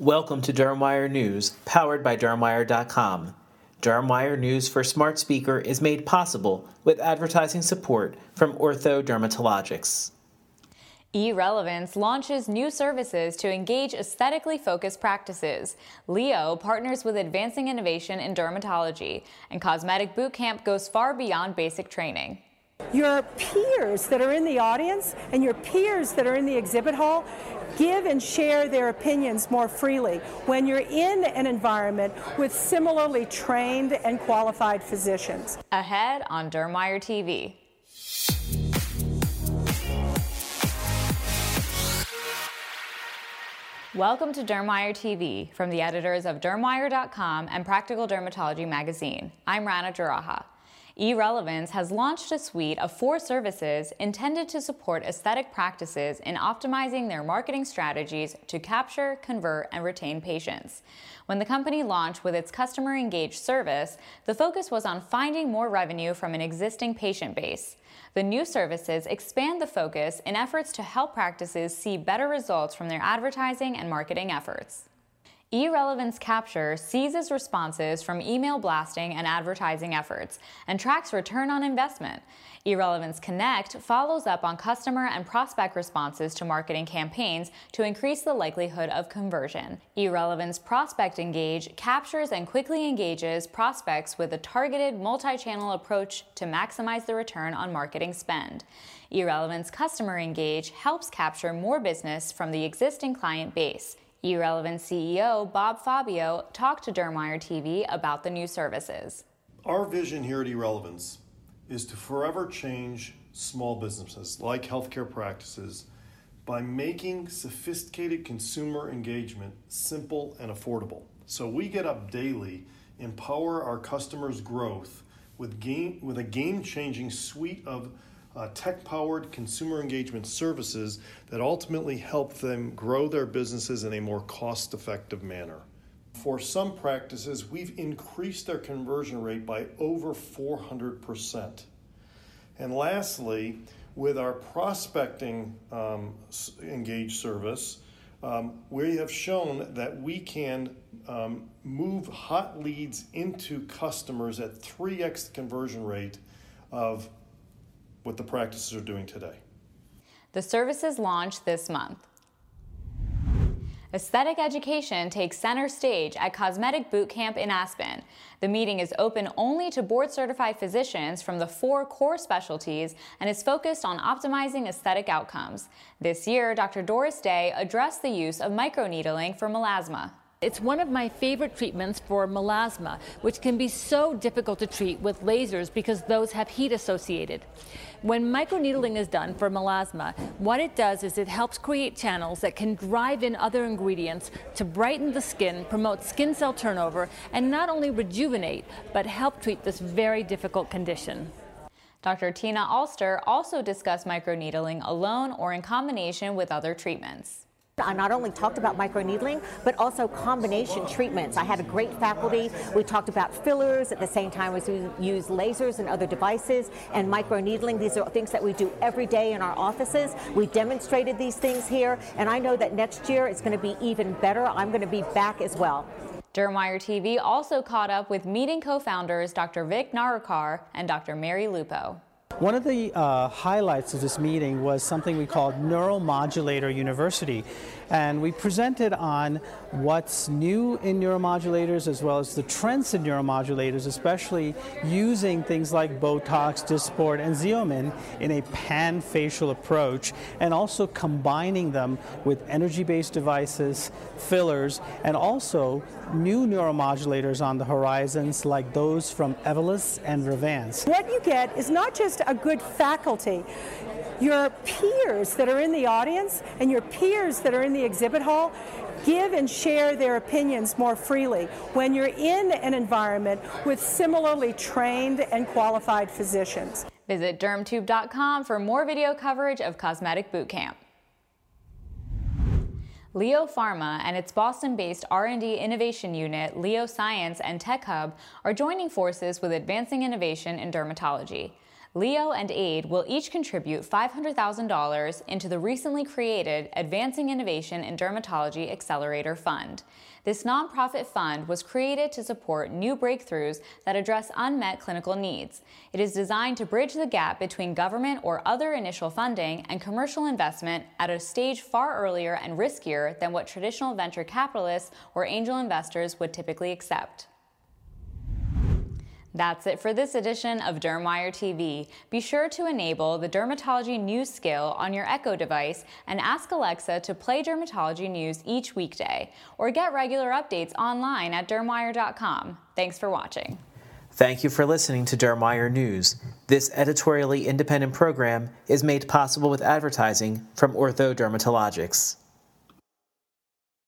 Welcome to DermWire News, powered by DermWire.com. DermWire News for Smart Speaker is made possible with advertising support from Ortho Dermatologics. eRelevance launches new services to engage aesthetically focused practices. Leo partners with Advancing Innovation in Dermatology, and Cosmetic Bootcamp goes far beyond basic training. Your peers that are in the audience and your peers that are in the exhibit hall give and share their opinions more freely when you're in an environment with similarly trained and qualified physicians. Ahead on Dermwire TV. Welcome to Dermwire TV from the editors of Dermwire.com and Practical Dermatology magazine. I'm Rana Jaraha. eRelevance has launched a suite of four services intended to support aesthetic practices in optimizing their marketing strategies to capture, convert, and retain patients. When the company launched with its customer engaged service, the focus was on finding more revenue from an existing patient base. The new services expand the focus in efforts to help practices see better results from their advertising and marketing efforts. eRelevance Capture seizes responses from email blasting and advertising efforts and tracks return on investment. eRelevance Connect follows up on customer and prospect responses to marketing campaigns to increase the likelihood of conversion. eRelevance Prospect Engage captures and quickly engages prospects with a targeted multi channel approach to maximize the return on marketing spend. eRelevance Customer Engage helps capture more business from the existing client base. eRelevance CEO Bob Fabio talked to Dermwire TV about the new services. Our vision here at eRelevance is to forever change small businesses like healthcare practices by making sophisticated consumer engagement simple and affordable. So we get up daily, empower our customers' growth with game with a game-changing suite of uh, tech-powered consumer engagement services that ultimately help them grow their businesses in a more cost-effective manner. For some practices, we've increased their conversion rate by over 400%. And lastly, with our prospecting um, engaged service, um, we have shown that we can um, move hot leads into customers at 3x the conversion rate of what the practices are doing today. The services launch this month. Aesthetic education takes center stage at Cosmetic Bootcamp in Aspen. The meeting is open only to board certified physicians from the four core specialties and is focused on optimizing aesthetic outcomes. This year, Dr. Doris Day addressed the use of microneedling for melasma. It's one of my favorite treatments for melasma, which can be so difficult to treat with lasers because those have heat associated. When microneedling is done for melasma, what it does is it helps create channels that can drive in other ingredients to brighten the skin, promote skin cell turnover, and not only rejuvenate, but help treat this very difficult condition. Dr. Tina Alster also discussed microneedling alone or in combination with other treatments. I not only talked about microneedling, but also combination treatments. I had a great faculty. We talked about fillers at the same time as we use lasers and other devices and microneedling. These are things that we do every day in our offices. We demonstrated these things here, and I know that next year it's going to be even better. I'm going to be back as well. Dermwire TV also caught up with meeting co-founders Dr. Vic Narurkar and Dr. Mary Lupo. One of the uh, highlights of this meeting was something we called Neuromodulator University. And we presented on what's new in neuromodulators as well as the trends in neuromodulators, especially using things like Botox, Dysport, and Xeomin in a pan facial approach, and also combining them with energy based devices, fillers, and also new neuromodulators on the horizons like those from Evolus and Revance. What you get is not just a good faculty, your peers that are in the audience and your peers that are in the exhibit hall give and share their opinions more freely when you're in an environment with similarly trained and qualified physicians. Visit dermtube.com for more video coverage of Cosmetic Bootcamp. Leo Pharma and its Boston-based R&D innovation unit, Leo Science and Tech Hub, are joining forces with advancing innovation in dermatology. Leo and Aid will each contribute $500,000 into the recently created Advancing Innovation in Dermatology Accelerator Fund. This nonprofit fund was created to support new breakthroughs that address unmet clinical needs. It is designed to bridge the gap between government or other initial funding and commercial investment at a stage far earlier and riskier than what traditional venture capitalists or angel investors would typically accept. That's it for this edition of DermWire TV. Be sure to enable the dermatology news skill on your Echo device and ask Alexa to play dermatology news each weekday, or get regular updates online at dermwire.com. Thanks for watching. Thank you for listening to Dermwire News. This editorially independent program is made possible with advertising from Ortho Dermatologics.